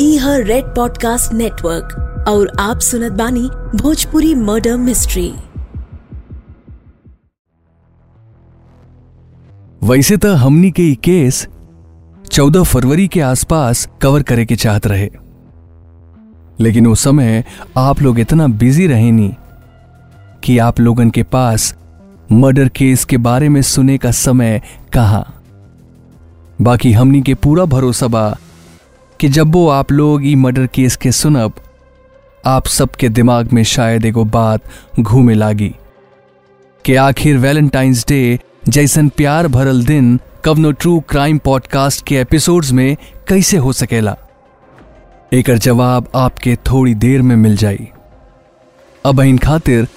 ई हर red podcast network और आप सुनत बानी भोजपुरी मर्डर मिस्ट्री। वैसे तो हमनी के केस 14 फरवरी के आसपास कवर करे के चाहत रहे। लेकिन उस समय आप लोग इतना बिज़ी रहे नहीं कि आप लोगन के पास मर्डर केस के बारे में सुने का समय कहा? बाकी हमनी के पूरा भरोसा बा कि जब वो आप लोग ई मर्डर केस के सुनब, आप सबके दिमाग में शायद एगो बात घूमे लागी कि आखिर वैलेंटाइंस डे जैसन प्यार भरल दिन कवनो ट्रू क्राइम पॉडकास्ट के एपिसोड्स में कैसे हो सकेला? एक जवाब आपके थोड़ी देर में मिल जाई। अब इन खातिर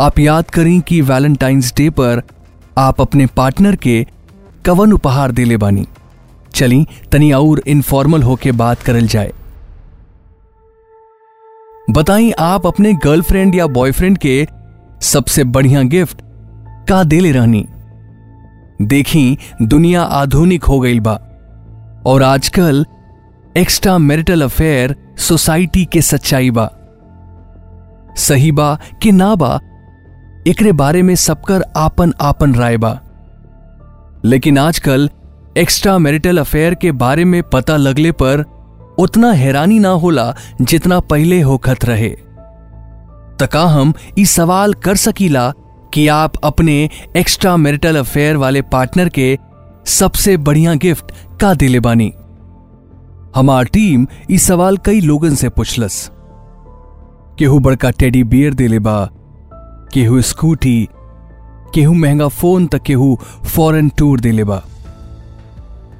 आप याद करें कि वैलेंटाइंस डे पर आप अपने पार्टनर के कवन उपहार देले बानी। चली तनी और इनफॉर्मल होके बात करल जाए। बताई, आप अपने गर्लफ्रेंड या बॉयफ्रेंड के सबसे बढ़िया गिफ्ट का देले रहनी? देखी, दुनिया आधुनिक हो गई बा, और आजकल एक्स्ट्रा मैरिटल अफेयर सोसाइटी के सच्चाई बा। सही बा कि ना बा एकरे बारे में सबकर आपन आपन राय बा। लेकिन आजकल एक्स्ट्रा मैरिटल अफेयर के बारे में पता लगले पर उतना हैरानी ना होला जितना पहले होखत रहे। तका हम इस सवाल कर सकीला कि आप अपने एक्स्ट्रा मैरिटल अफेयर वाले पार्टनर के सबसे बढ़िया गिफ्ट का दिले बानी। हमार टीम इस सवाल कई लोगन से पूछलस। केहू बड़का टेडी बियर दिले बा, केहू स्कूटी केहू महँगा फ़ोन तक केहू फॉरेन टूर दिले बा।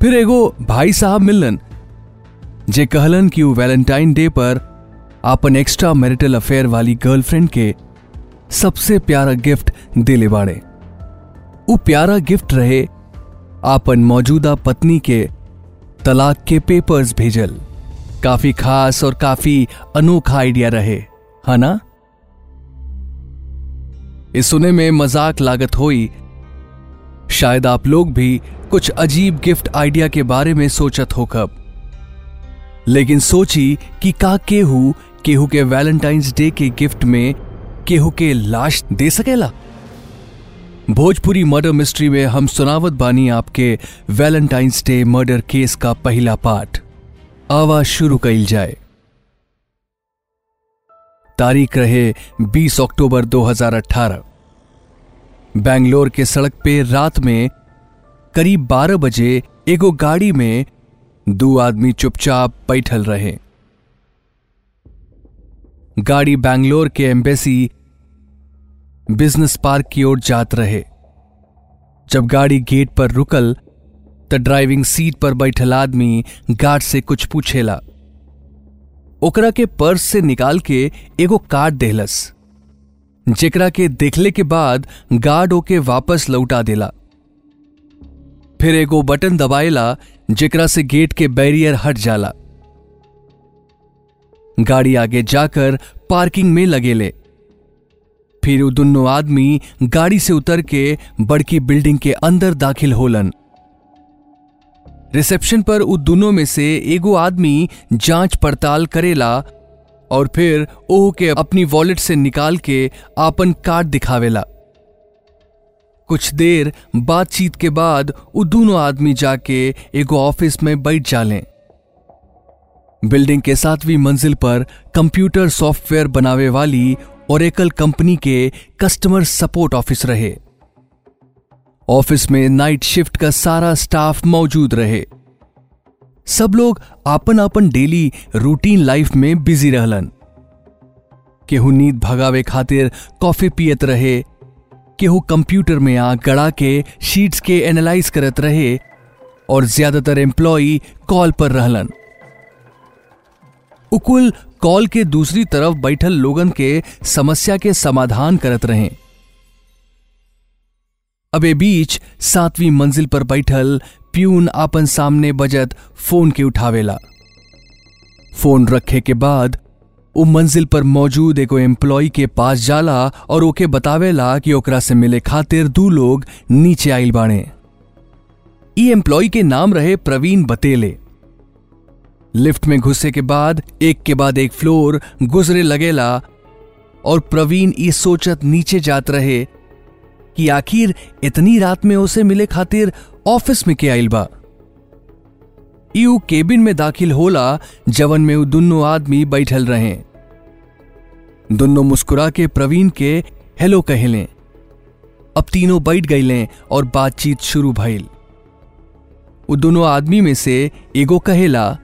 फिर एगो भाई साहब मिलन जे कहलन कि वो वैलेंटाइन डे पर आपन एक्स्ट्रा मैरिटल अफेयर वाली गर्लफ्रेंड के सबसे प्यारा गिफ्ट दिले बाड़े। वो प्यारा गिफ्ट रहे आपन मौजूदा पत्नी के तलाक के पेपर्स भेजल। काफ़ी खास और काफ़ी अनोखा आइडिया रहे, है ना? इस सुने में मज़ाक लागत होई शायद आप लोग भी कुछ अजीब गिफ्ट आइडिया के बारे में सोचत हो कब। लेकिन सोची कि का केहू केहू के वैलेंटाइंस डे के गिफ्ट में केहू के लाश दे सकेला? भोजपुरी मर्डर मिस्ट्री में हम सुनावत बानी आपके वैलेंटाइंस डे मर्डर केस का पहला पार्ट आवाज़ शुरू कइल जाए। तारीख रहे 20 अक्टूबर 2018 बेंगलोर के सड़क पे रात में करीब 12 बजे एगो गाड़ी में दो आदमी चुपचाप बैठल रहे। गाड़ी बैंगलोर के एम्बेसी बिज़नेस पार्क की ओर जात रहे। जब गाड़ी गेट पर रुकल तो ड्राइविंग सीट पर बैठल आदमी गार्ड से कुछ पूछेला। ओकरा के पर्स से निकाल के एगो कार्ड देहलस जेकरा के देखले के बाद गार्ड ओके वापस लौटा देला। फिर एगो बटन दबाएला जेकरा से गेट के बैरियर हट जाला। गाड़ी आगे जाकर पार्किंग में लगेले। फिर वो दोनों आदमी गाड़ी से उतर के बड़की बिल्डिंग के अंदर दाखिल होलन। रिसेप्शन पर उ दोनों में से एगो आदमी जाँच पड़ताल करेला और फिर ओह के अपनी वॉलेट से निकाल के आपन कार्ड दिखावेला। कुछ देर बातचीत के बाद वो दोनों आदमी जाके एगो ऑफ़िस में बैठ जालें। बिल्डिंग के सातवीं मंजिल पर कंप्यूटर सॉफ्टवेयर बनावे वाली ओरेकल कंपनी के कस्टमर सपोर्ट ऑफ़िस रहे। ऑफ़िस में नाइट शिफ्ट का सारा स्टाफ मौजूद रहे। सब लोग आपन आपन डेली रूटीन लाइफ में बिज़ी रहलन। केहू नींद भगावे खातिर कॉफ़ी पियत रहे, केहू कंप्यूटर में आ गड़ा के शीट्स के एनालाइज करत रहे, और ज़्यादातर एम्प्लॉय कॉल पर रहलन। उकुल कॉल के दूसरी तरफ़ बैठल लोगन के समस्या के समाधान करत रहे। अबे बीच सातवीं मंजिल पर बैठल प्यून आपन सामने बजत फ़ोन के उठावेला। फ़ोन रखे के बाद वो मंजिल पर मौजूद एगो एम्प्लॉय के पास जाला और ओके बतावेला कि ओकरा से मिले खातिर दू लोग नीचे आइल बाणे ई एम्प्लॉय के नाम रहे प्रवीण बतेले। लिफ्ट में घुसे के बाद एक के बाद एक फ्लोर गुजरे लगेला और प्रवीण ये सोचत नीचे जात रहे कि आखिर इतनी रात में उसे मिले खातिर ऑफ़िस में के आइल बा यू केबिन में दाखिल होला, जवन में वो दोनों आदमी बैठल रहे। दोनों मुस्कुरा के प्रवीण के, हेलो कहलें। अब तीनों बैठ गईलें और बातचीत शुरू भइल। वो दोनों आदमी में से एगो कहेला,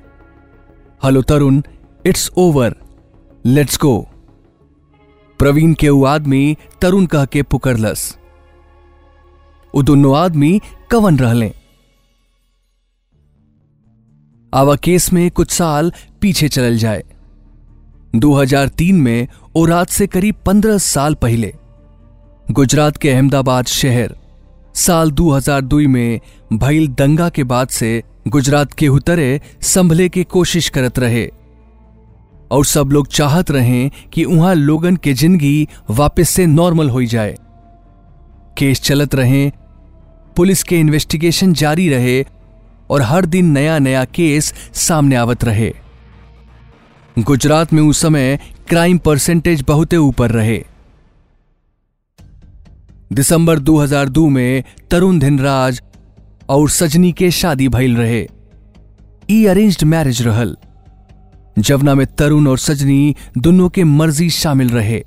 hello Tarun, it's over, let's go. Praveen के वो आदमी तरुण कह के पुकरलस। वो दोनों आदमी कवन रहले आवा केस में कुछ साल पीछे चल जाए। 2003 में और रात से करीब 15 साल पहले गुजरात के अहमदाबाद शहर, साल 2002 में भइल दंगा के बाद से गुजरात के उतरे संभले के कोशिश करत रहे। और सब लोग चाहत रहे कि वहाँ लोगन के ज़िंदगी वापस से नॉर्मल हो जाए। केस चलत रहे पुलिस के इन्वेस्टिगेशन जारी रहे और हर दिन नया नया केस सामने आवत रहे। गुजरात में उस समय क्राइम परसेंटेज बहुत ऊपर रहे। दिसंबर 2002 में तरुण धिनराज और सजनी के शादी भइल रहे। ई अरेंज्ड मैरिज रहल। जवना में तरुण और सजनी दोनों के मर्ज़ी शामिल रहे।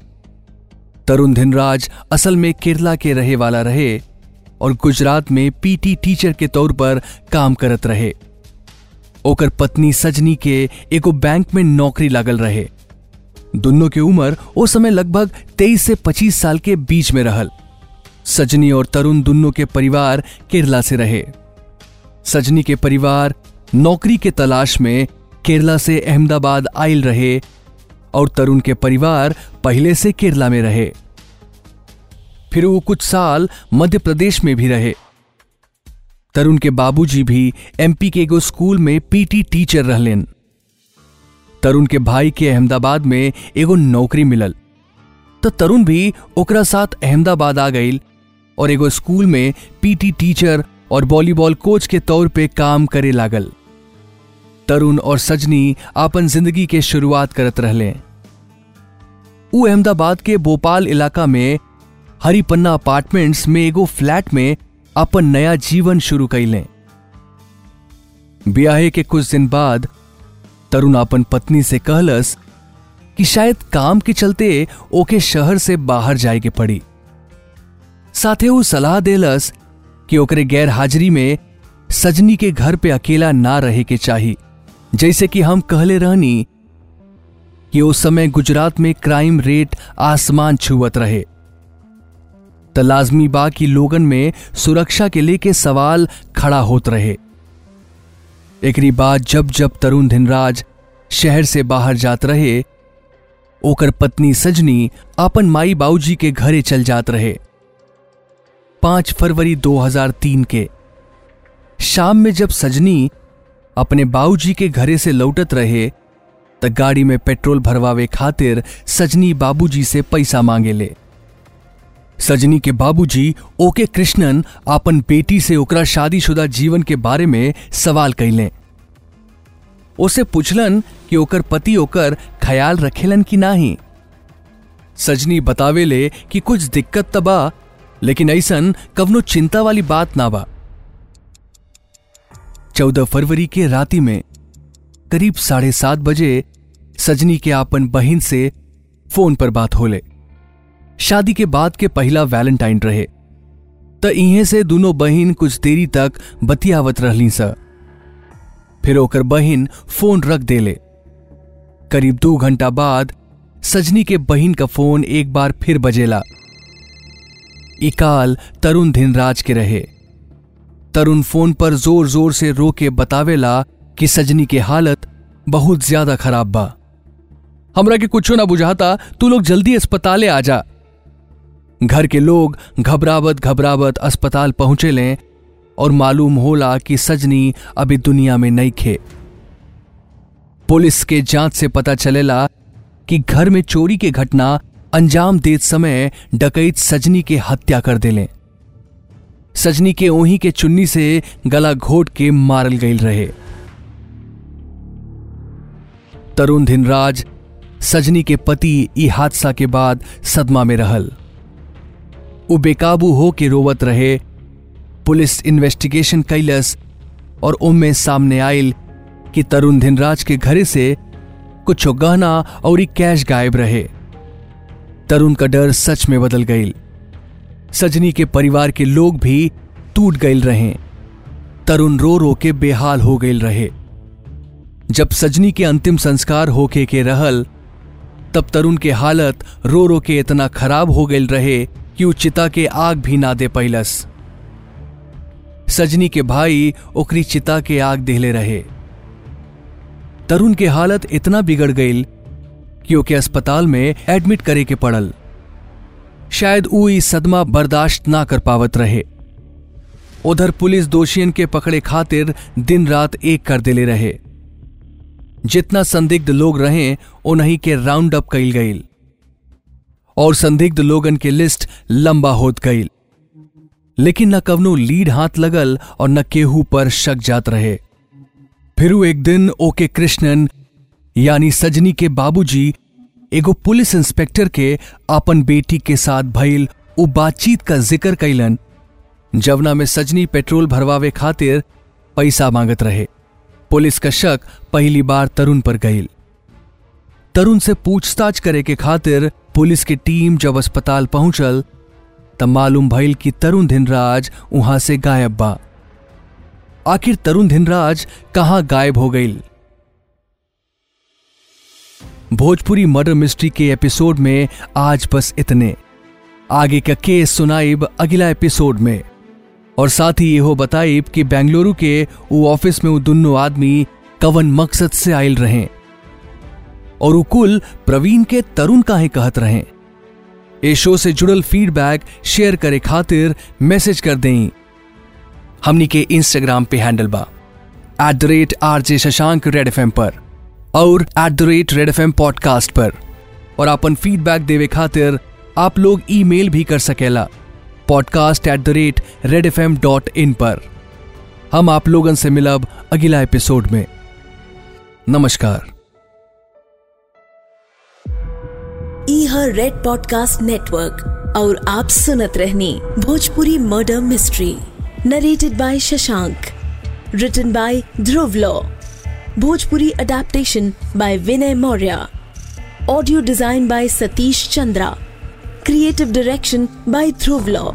तरुण धिनराज असल में केरला के रहे वाला रहे। और गुजरात में पीटी टीचर के तौर पर काम करत रहे। ओकर पत्नी सजनी के एगो बैंक में नौकरी लागल रहे। दोनों के उम्र उस समय लगभग 23 से 25 साल के बीच में रहल। सजनी और तरुण दोनों के परिवार केरला से रहे। सजनी के परिवार नौकरी के तलाश में केरला से अहमदाबाद आयल रहे और तरुण के परिवार पहले से केरला में रहे। फिर वो कुछ साल मध्य प्रदेश में भी रहे। तरुण के बाबूजी भी एमपी के एगो स्कूल में पीटी टीचर रहलेन तरुण के भाई के अहमदाबाद में एगो नौकरी मिलल। तो तरुण भी ओकरा साथ अहमदाबाद आ गई और एगो स्कूल में पीटी टीचर और वॉलीबॉल कोच के तौर पे काम करे लागल। तरुण और सजनी आपन ज़िंदगी के शुरुआत करत रहले। उ अहमदाबाद के भोपाल इलाका में हरिपन्ना अपार्टमेंट्स में एगो फ्लैट में अपन नया जीवन शुरू कैले ब्याहे के कुछ दिन बाद, तरुण अपन पत्नी से कहलस कि शायद काम के चलते ओके शहर से बाहर जाए के पड़ी। साथे वो सलाह देलस कि ओकरे गैर हाजिरी में सजनी के घर पे अकेला ना रहे के चाही, जैसे कि हम कहले रहनी कि उस समय गुजरात में क्राइम रेट आसमान छुअत रहे। त लाजमी बा कि लोगन में सुरक्षा के लेके सवाल खड़ा होत रहे। एकरी बाद जब जब तरुण धिनराज शहर से बाहर जात रहे, ओकर पत्नी सजनी अपन माई बाबूजी के घरे चल जात रहे। पाँच फरवरी 2003 के शाम में जब सजनी अपने बाबूजी के घरे से लौटत रहे तो गाड़ी में पेट्रोल भरवावे खातिर सजनी बाबूजी से पैसा मांगे ले। सजनी के बाबूजी, ओके कृष्णन अपन बेटी से ओकरा शादीशुदा जीवन के बारे में सवाल कैले उसे पूछलन कि ओकर पति ओकर ख्याल रखेलन कि नाही। सजनी बतावे ले कि कुछ दिक्कत तबा, लेकिन ऐसन कवनो चिंता वाली बात ना बा। चौदह फरवरी के राति में, करीब साढ़े सात बजे, सजनी के आपन बहिन से फ़ोन पर बात होले। शादी के बाद के पहला वैलेंटाइन रहे। त इहे से दोनों बहिन कुछ देरी तक बतियावत रहली स। फिर ओकर बहिन फ़ोन रख देले। करीब दो घंटा बाद सजनी के बहिन का फ़ोन एक बार फिर बजेला। इकाल तरुण धिनराज के रहे। तरुण फ़ोन पर ज़ोर ज़ोर से रो के बतावेला कि सजनी के हालत बहुत ज़्यादा खराब बा। हमरा के कुछो ना बुझाता, तू लोग जल्दी अस्पताले आ जा। घर के लोग घबरावत घबरावत अस्पताल पहुँचे लें और मालूम होला कि सजनी अभी दुनिया में नहीं खे। पुलिस के जाँच से पता चलेला कि घर में चोरी के घटना अंजाम देत समय डकैत सजनी के हत्या कर देले। सजनी के ओही के चुन्नी से गला घोट के मारल गईल रहे। तरुण धिनराज सजनी के पति ई हादसा के बाद सदमा में रहल। उ बेकाबू हो के रोवत रहे। पुलिस इन्वेस्टिगेशन कैलस और उनमें सामने आयल कि तरुण धिनराज के घरे से कुछ गहना और कैश गायब रहे। तरुण का डर सच में बदल गई। सजनी के परिवार के लोग भी टूट गए रहे। तरुण रो रो के बेहाल हो गए रहे। जब सजनी के अंतिम संस्कार होके के रहल, तब तरुण के हालत रो रो के इतना खराब हो गए रहे कि चिता के आग भी ना दे पैलस? सजनी के भाई ओकरी चिता के आग देहले रहे। तरुण के हालत इतना बिगड़ गई कि ओके अस्पताल में एडमिट करे के पड़ल। शायद ऊ सदमा बर्दाश्त ना कर पावत रहे। उधर पुलिस दोषियन के पकड़े खातिर दिन रात एक कर देले रहे। जितना संदिग्ध लोग रहे, उन्हीं के राउंड अप कईल गईल और संदिग्ध लोगन के लिस्ट लंबा होत गई। लेकिन न कवनो लीड हाथ लगल और न केहू पर शक जात रहे। फिर एक दिन ओके कृष्णन, यानी सजनी के बाबूजी, एगो पुलिस इंस्पेक्टर के अपन बेटी के साथ भइल उ बातचीत का ज़िक्र कैलन जवना में सजनी पेट्रोल भरवावे खातिर पैसा मांगत रहे। पुलिस का शक पहली बार तरुण पर गई तरुण से पूछताछ करे के खातिर पुलिस की टीम जब अस्पताल पहुंचल, तब मालूम भइल कि तरुण धिनराज वहाँ से गायब बा। आखिर तरुण धिनराज कहाँ गायब हो गई भोजपुरी मर्डर मिस्ट्री के एपिसोड में आज बस इतने। आगे का केस सुनाइब अगला एपिसोड में। और साथ ही हो बताइब कि बेंगलुरु के वो ऑफ़िस में वो दोनों आदमी कवन मकसद से आयल रहे। और वो कुल प्रवीण के तरुण का ही कहत रहे। ए शो से जुड़ल फीडबैक शेयर करे खातिर मैसेज कर दें। हमनी के इंस्टाग्राम पे हैंडल बा। At the rate R J Shashank Red FM पर। और at the rate Red FM podcast पर। और अपन फीडबैक देवे खातिर आप लोग ईमेल भी कर सकेला। Podcast at the rate Red FM dot in इन पर। हम आप लोगन से मिलब अगला एपिसोड में। नमस्कार। ई हर रेड पॉडकास्ट नेटवर्क और आप सुनत रहनी Bhojpuri murder mystery. Narrated by Shashank. Written by Dhruv Law. Bhojpuri adaptation by Vinay Maurya. Audio design by Satish Chandra. Creative direction by Dhruv Law.